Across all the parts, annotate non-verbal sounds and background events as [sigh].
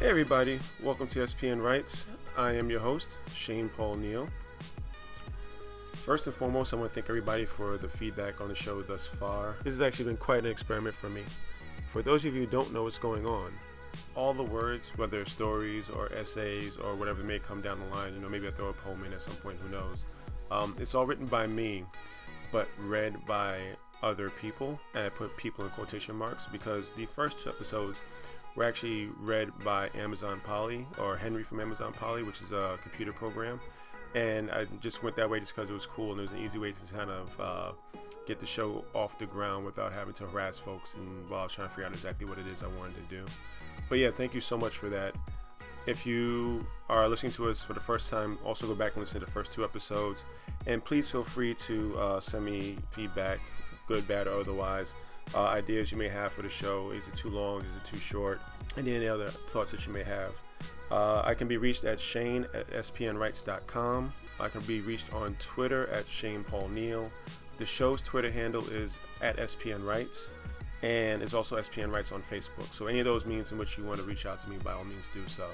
Hey everybody, welcome to SPN Writes. I am your host, Shane Paul Neal. First and foremost, I want to thank everybody for the feedback on the show thus far. This has actually been quite an experiment for me. For those of you who don't know what's going on, all the words, whether stories or essays or whatever may come down the line, you know, maybe I throw a poem in at some point, who knows. Um, it's all written by me, but read by other people. And I put people in quotation marks because the first two episodes were actually read by Amazon Polly or Henry from Amazon Polly, which is a computer program. And I just went that way just because it was cool and it was an easy way to kind of uh, get the show off the ground without having to harass folks and while I was trying to figure out exactly what it is I wanted to do. But yeah, thank you so much for that. If you are listening to us for the first time, also go back and listen to the first two episodes. And please feel free to uh, send me feedback, good, bad, or otherwise. Uh, ideas you may have for the show. Is it too long? Is it too short? And any other thoughts that you may have. Uh, I can be reached at shane at spnwrites.com. I can be reached on Twitter at Shane Paul Neal. The show's Twitter handle is at spnwrites and it's also SPN Writes on Facebook. So any of those means in which you want to reach out to me, by all means do so.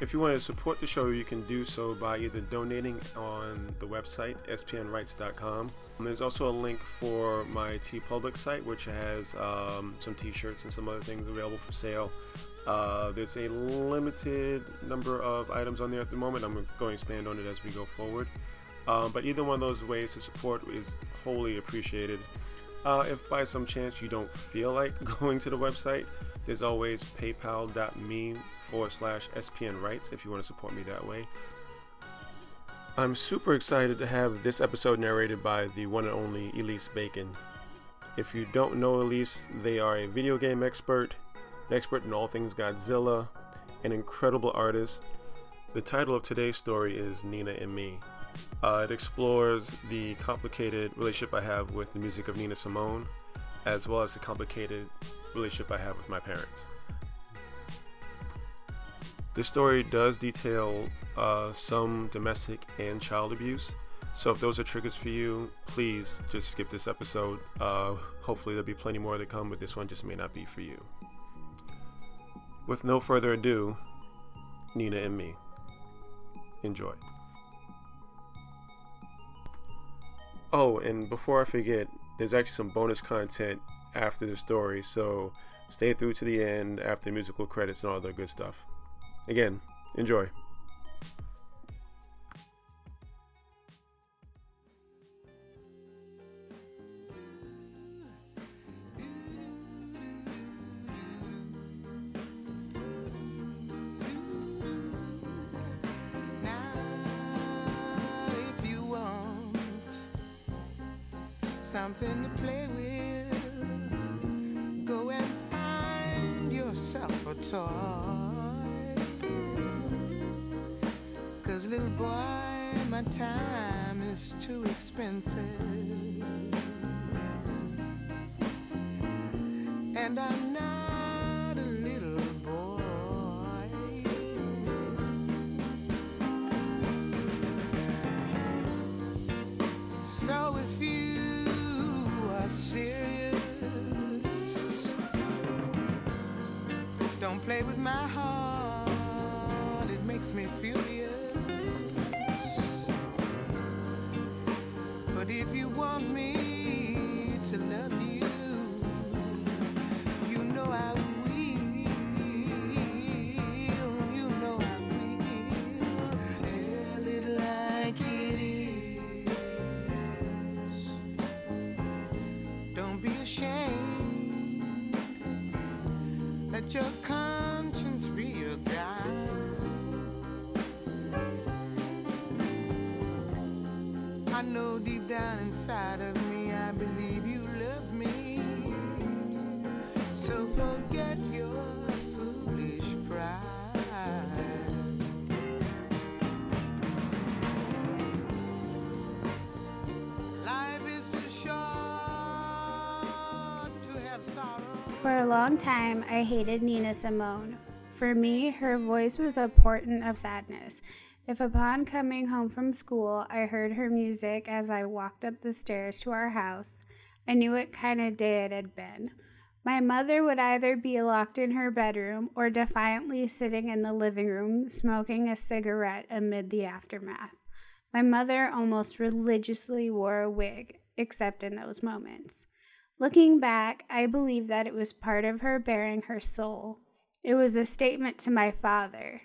If you want to support the show, you can do so by either donating on the website, spnwrites.com. There's also a link for my TeePublic site, which has um, some t shirts and some other things available for sale. Uh, there's a limited number of items on there at the moment. I'm going to expand on it as we go forward. Um, but either one of those ways to support is wholly appreciated. Uh, if by some chance you don't feel like [laughs] going to the website, there's always paypal.me forward slash SPN Writes if you want to support me that way. I'm super excited to have this episode narrated by the one and only Elise Bacon. If you don't know Elise, they are a video game expert, an expert in all things Godzilla, an incredible artist. The title of today's story is Nina and Me. Uh, it explores the complicated relationship I have with the music of Nina Simone, as well as the complicated relationship I have with my parents. This story does detail uh, some domestic and child abuse. So if those are triggers for you, please just skip this episode. Uh, hopefully there'll be plenty more to come, but this one just may not be for you. With no further ado, Nina and me. Enjoy. Oh, and before I forget, there's actually some bonus content after the story, so stay through to the end after musical credits and all that good stuff. Again, enjoy. something to play with. Go and find yourself a toy. Boy, my time is too expensive. And I'm your conscience long time, I hated Nina Simone. For me, her voice was a portent of sadness. If upon coming home from school I heard her music as I walked up the stairs to our house, I knew what kind of day it had been. My mother would either be locked in her bedroom or defiantly sitting in the living room smoking a cigarette amid the aftermath. My mother almost religiously wore a wig, except in those moments. Looking back, I believe that it was part of her bearing her soul. It was a statement to my father.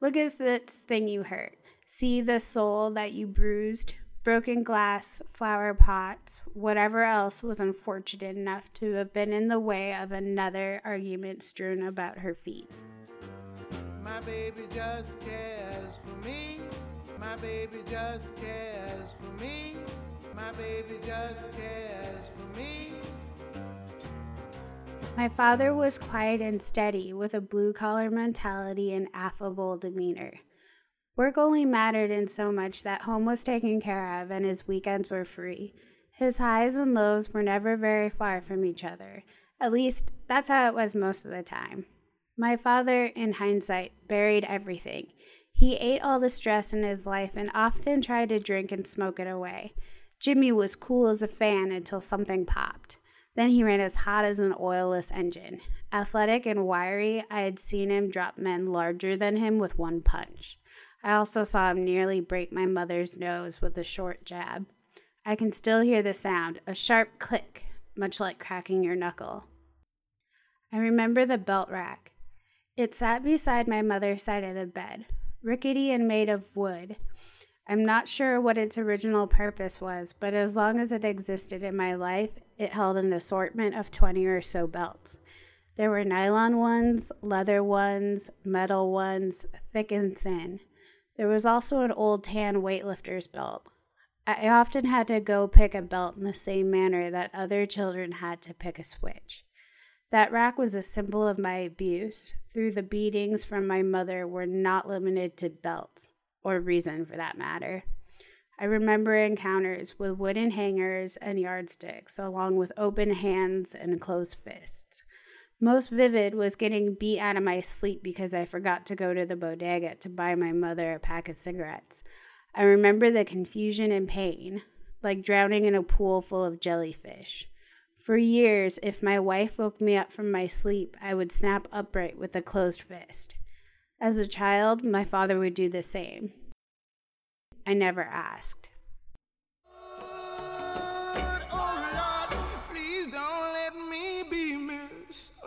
Look at this thing you hurt. See the soul that you bruised, broken glass, flower pots, whatever else was unfortunate enough to have been in the way of another argument strewn about her feet. My baby just cares for me. My baby just cares for me. My baby just cares for me. My father was quiet and steady, with a blue collar mentality and affable demeanor. Work only mattered in so much that home was taken care of and his weekends were free. His highs and lows were never very far from each other. At least, that's how it was most of the time. My father, in hindsight, buried everything. He ate all the stress in his life and often tried to drink and smoke it away. Jimmy was cool as a fan until something popped. Then he ran as hot as an oilless engine. Athletic and wiry, I had seen him drop men larger than him with one punch. I also saw him nearly break my mother's nose with a short jab. I can still hear the sound, a sharp click, much like cracking your knuckle. I remember the belt rack. It sat beside my mother's side of the bed, rickety and made of wood. I'm not sure what its original purpose was, but as long as it existed in my life, it held an assortment of 20 or so belts. There were nylon ones, leather ones, metal ones, thick and thin. There was also an old tan weightlifter's belt. I often had to go pick a belt in the same manner that other children had to pick a switch. That rack was a symbol of my abuse, through the beatings from my mother were not limited to belts, or reason for that matter. I remember encounters with wooden hangers and yardsticks, along with open hands and closed fists. Most vivid was getting beat out of my sleep because I forgot to go to the bodega to buy my mother a pack of cigarettes. I remember the confusion and pain, like drowning in a pool full of jellyfish. For years, if my wife woke me up from my sleep, I would snap upright with a closed fist. As a child, my father would do the same. I never asked.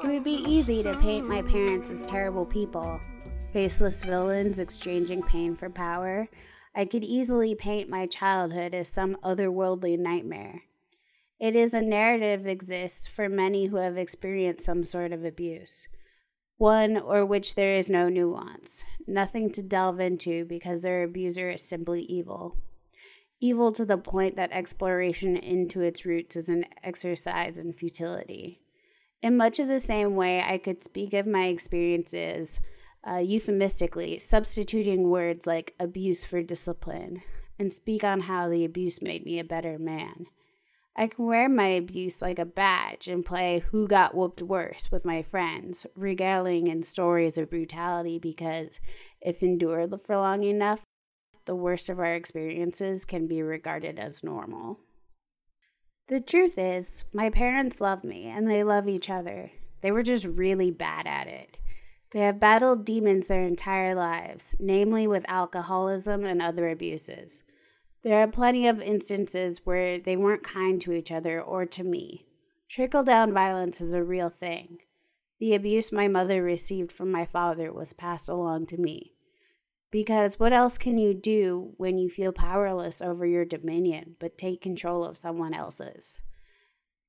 It would be easy to paint my parents as terrible people, faceless villains exchanging pain for power. I could easily paint my childhood as some otherworldly nightmare. It is a narrative exists for many who have experienced some sort of abuse, one or which there is no nuance, nothing to delve into because their abuser is simply evil. Evil to the point that exploration into its roots is an exercise in futility. In much of the same way, I could speak of my experiences uh, euphemistically, substituting words like abuse for discipline, and speak on how the abuse made me a better man. I can wear my abuse like a badge and play who got whooped worse with my friends, regaling in stories of brutality because, if endured for long enough, the worst of our experiences can be regarded as normal. The truth is, my parents love me and they love each other. They were just really bad at it. They have battled demons their entire lives, namely with alcoholism and other abuses. There are plenty of instances where they weren't kind to each other or to me. Trickle down violence is a real thing. The abuse my mother received from my father was passed along to me. Because what else can you do when you feel powerless over your dominion but take control of someone else's?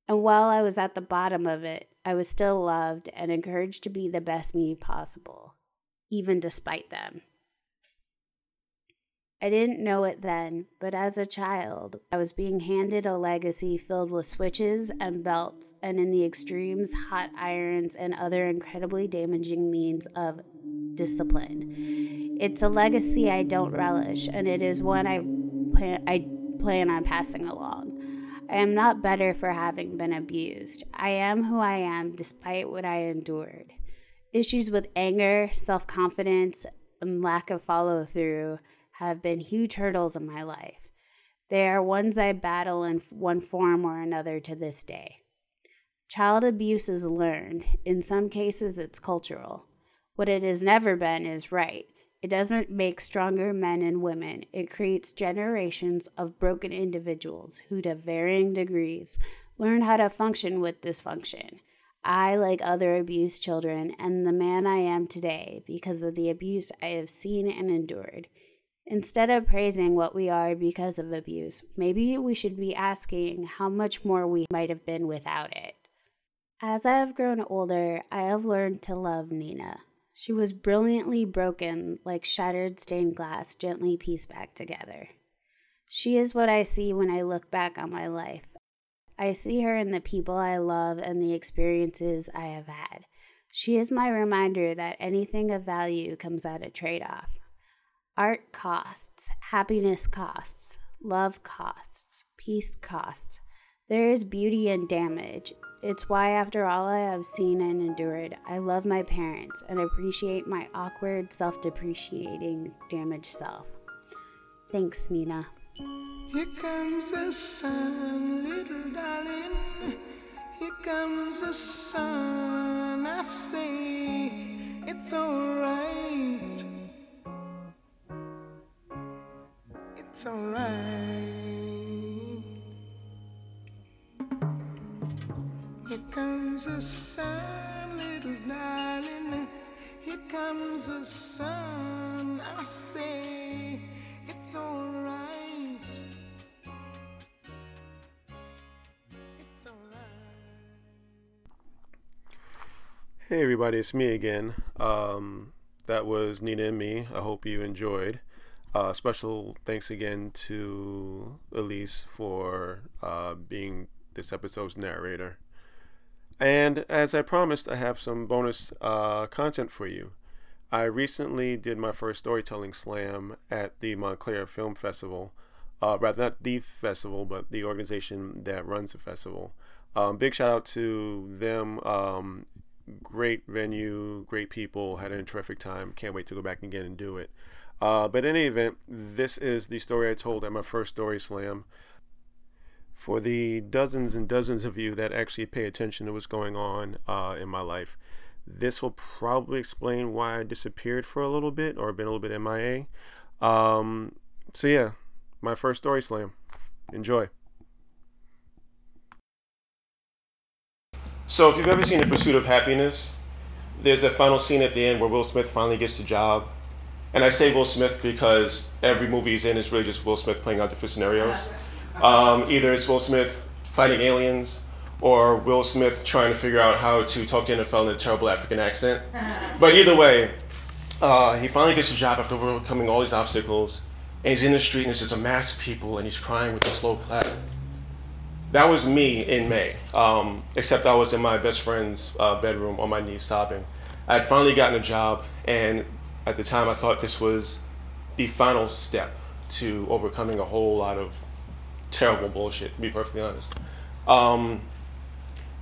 And while I was at the bottom of it, I was still loved and encouraged to be the best me possible, even despite them. I didn't know it then, but as a child, I was being handed a legacy filled with switches and belts, and in the extremes, hot irons and other incredibly damaging means of discipline. It's a legacy I don't relish, and it is one I plan, I plan on passing along. I am not better for having been abused. I am who I am despite what I endured. Issues with anger, self confidence, and lack of follow through have been huge hurdles in my life. They are ones I battle in one form or another to this day. Child abuse is learned. In some cases, it's cultural. What it has never been is right. It doesn't make stronger men and women. It creates generations of broken individuals who, to varying degrees, learn how to function with dysfunction. I, like other abused children, am the man I am today because of the abuse I have seen and endured. Instead of praising what we are because of abuse, maybe we should be asking how much more we might have been without it. As I have grown older, I have learned to love Nina. She was brilliantly broken, like shattered stained glass gently pieced back together. She is what I see when I look back on my life. I see her in the people I love and the experiences I have had. She is my reminder that anything of value comes at a trade off. Art costs, happiness costs, love costs, peace costs. There is beauty in damage, it's why, after all I have seen and endured, I love my parents and appreciate my awkward, self depreciating, damaged self. Thanks, Nina. Here comes the sun, little darling. Here comes the sun. I say It's alright. Here comes the sun, little darling. Here comes the sun. I say it's alright. Hey everybody, it's me again. Um, that was Nina and me. I hope you enjoyed. Uh, special thanks again to Elise for uh, being this episode's narrator. And as I promised, I have some bonus uh, content for you. I recently did my first storytelling slam at the Montclair Film Festival. Uh, rather, not the festival, but the organization that runs the festival. Um, big shout out to them. Um, great venue, great people. Had a terrific time. Can't wait to go back again and do it. Uh, but in any event, this is the story I told at my first story slam for the dozens and dozens of you that actually pay attention to what's going on uh, in my life, this will probably explain why I disappeared for a little bit or been a little bit MIA. Um, so, yeah, my first story slam. Enjoy. So, if you've ever seen The Pursuit of Happiness, there's a final scene at the end where Will Smith finally gets the job. And I say Will Smith because every movie he's in is really just Will Smith playing out different scenarios. Um, either it's Will Smith fighting aliens or Will Smith trying to figure out how to talk to NFL in a terrible African accent. [laughs] But either way, uh, he finally gets a job after overcoming all these obstacles. And he's in the street and there's just a mass of people and he's crying with a slow clap. That was me in May, um, except I was in my best friend's uh, bedroom on my knees sobbing. I had finally gotten a job, and at the time I thought this was the final step to overcoming a whole lot of terrible bullshit, to be perfectly honest. Um,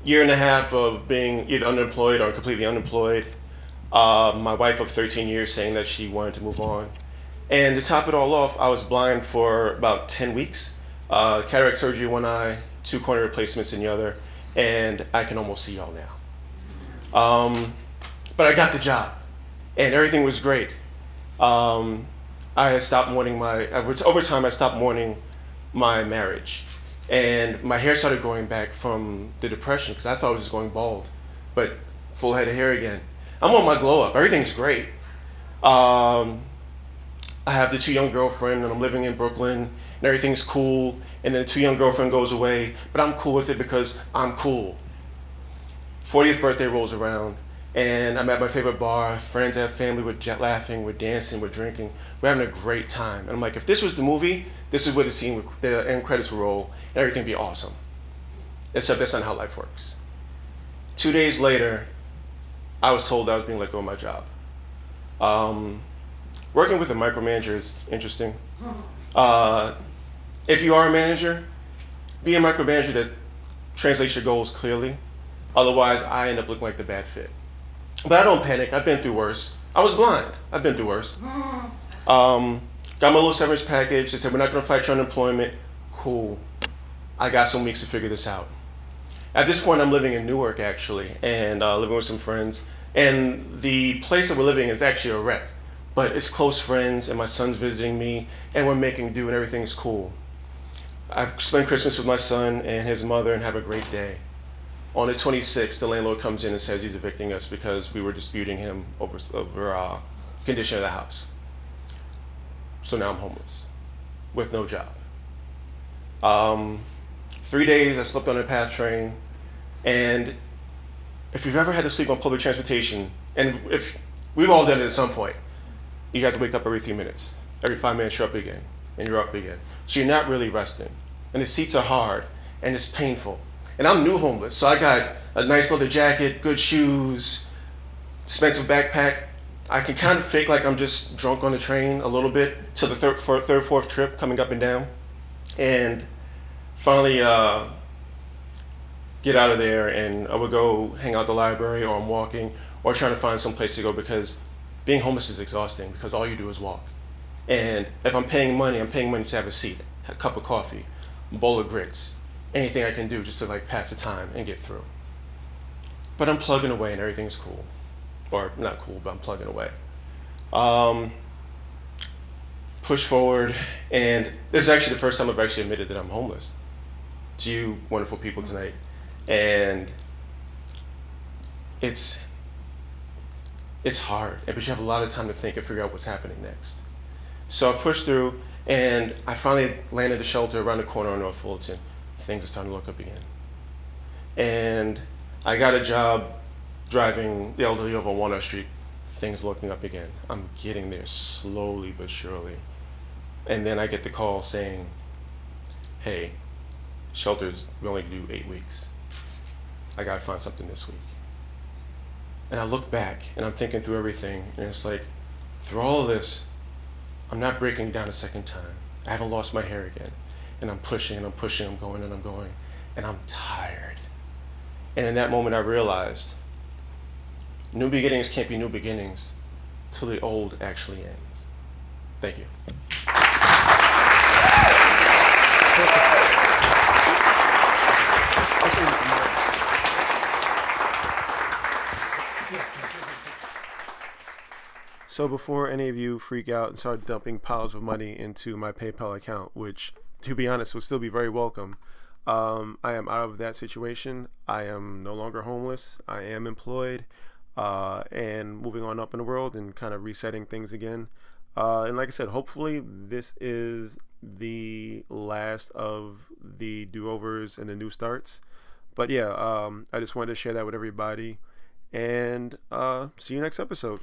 year and a half of being either unemployed or completely unemployed. Uh, my wife of 13 years saying that she wanted to move on. And to top it all off, I was blind for about 10 weeks. Uh, cataract surgery one eye, two cornea replacements in the other, and I can almost see y'all now. Um, but I got the job, and everything was great. Um, I had stopped mourning my, over time, I stopped mourning my marriage. And my hair started growing back from the depression because I thought I was just going bald, but full head of hair again. I'm on my glow up. Everything's great. Um, I have the two young girlfriend, and I'm living in Brooklyn, and everything's cool. And then the two young girlfriend goes away, but I'm cool with it because I'm cool. 40th birthday rolls around, and I'm at my favorite bar. Friends have family. We're jet laughing, we're dancing, we're drinking, we're having a great time. And I'm like, if this was the movie, this is where the scene, would, the end credits would roll, and everything would be awesome. Except that's not how life works. Two days later, I was told I was being let go of my job. Um, working with a micromanager is interesting. Uh, if you are a manager, be a micromanager that translates your goals clearly. Otherwise, I end up looking like the bad fit. But I don't panic. I've been through worse. I was blind. I've been through worse. [gasps] Um, got my little severance package. They said, we're not going to fight your unemployment. Cool. I got some weeks to figure this out. at this point, I'm living in Newark actually, and uh, living with some friends. And the place that we're living is actually a wreck, but it's close friends, and my son's visiting me, and we're making do, and everything's cool. I spent Christmas with my son and his mother, and have a great day. On the 26th, the landlord comes in and says he's evicting us because we were disputing him over over uh, condition of the house. So now I'm homeless, with no job. Um, three days I slept on a PATH train, and if you've ever had to sleep on public transportation, and if we've all done it at some point, you have to wake up every three minutes. Every five minutes you're up again, and you're up again. So you're not really resting, and the seats are hard, and it's painful. And I'm new homeless, so I got a nice leather jacket, good shoes, expensive backpack. I can kind of fake like I'm just drunk on the train a little bit to the third, fourth, third, fourth trip coming up and down, and finally uh, get out of there. And I would go hang out the library, or I'm walking, or trying to find some place to go because being homeless is exhausting because all you do is walk. And if I'm paying money, I'm paying money to have a seat, a cup of coffee, a bowl of grits, anything I can do just to like pass the time and get through. But I'm plugging away and everything's cool. Or not cool, but I'm plugging away. Um, push forward, and this is actually the first time I've actually admitted that I'm homeless to you wonderful people tonight. And it's it's hard, but you have a lot of time to think and figure out what's happening next. So I pushed through, and I finally landed a shelter around the corner on North Fullerton things are starting to look up again. And I got a job driving the elderly over Walnut Street. Things looking up again. I'm getting there slowly but surely. And then I get the call saying, hey, shelters, we only do eight weeks. I gotta find something this week. And I look back and I'm thinking through everything, and it's like, through all of this, I'm not breaking down a second time. I haven't lost my hair again and I'm pushing and I'm pushing, I'm going and I'm going, and I'm tired. And in that moment, I realized new beginnings can't be new beginnings till the old actually ends. Thank you. So before any of you freak out and start dumping piles of money into my PayPal account, which to be honest, would still be very welcome. Um, I am out of that situation. I am no longer homeless. I am employed uh, and moving on up in the world and kind of resetting things again. Uh, and like I said, hopefully this is the last of the do overs and the new starts. But yeah, um, I just wanted to share that with everybody. And uh, see you next episode.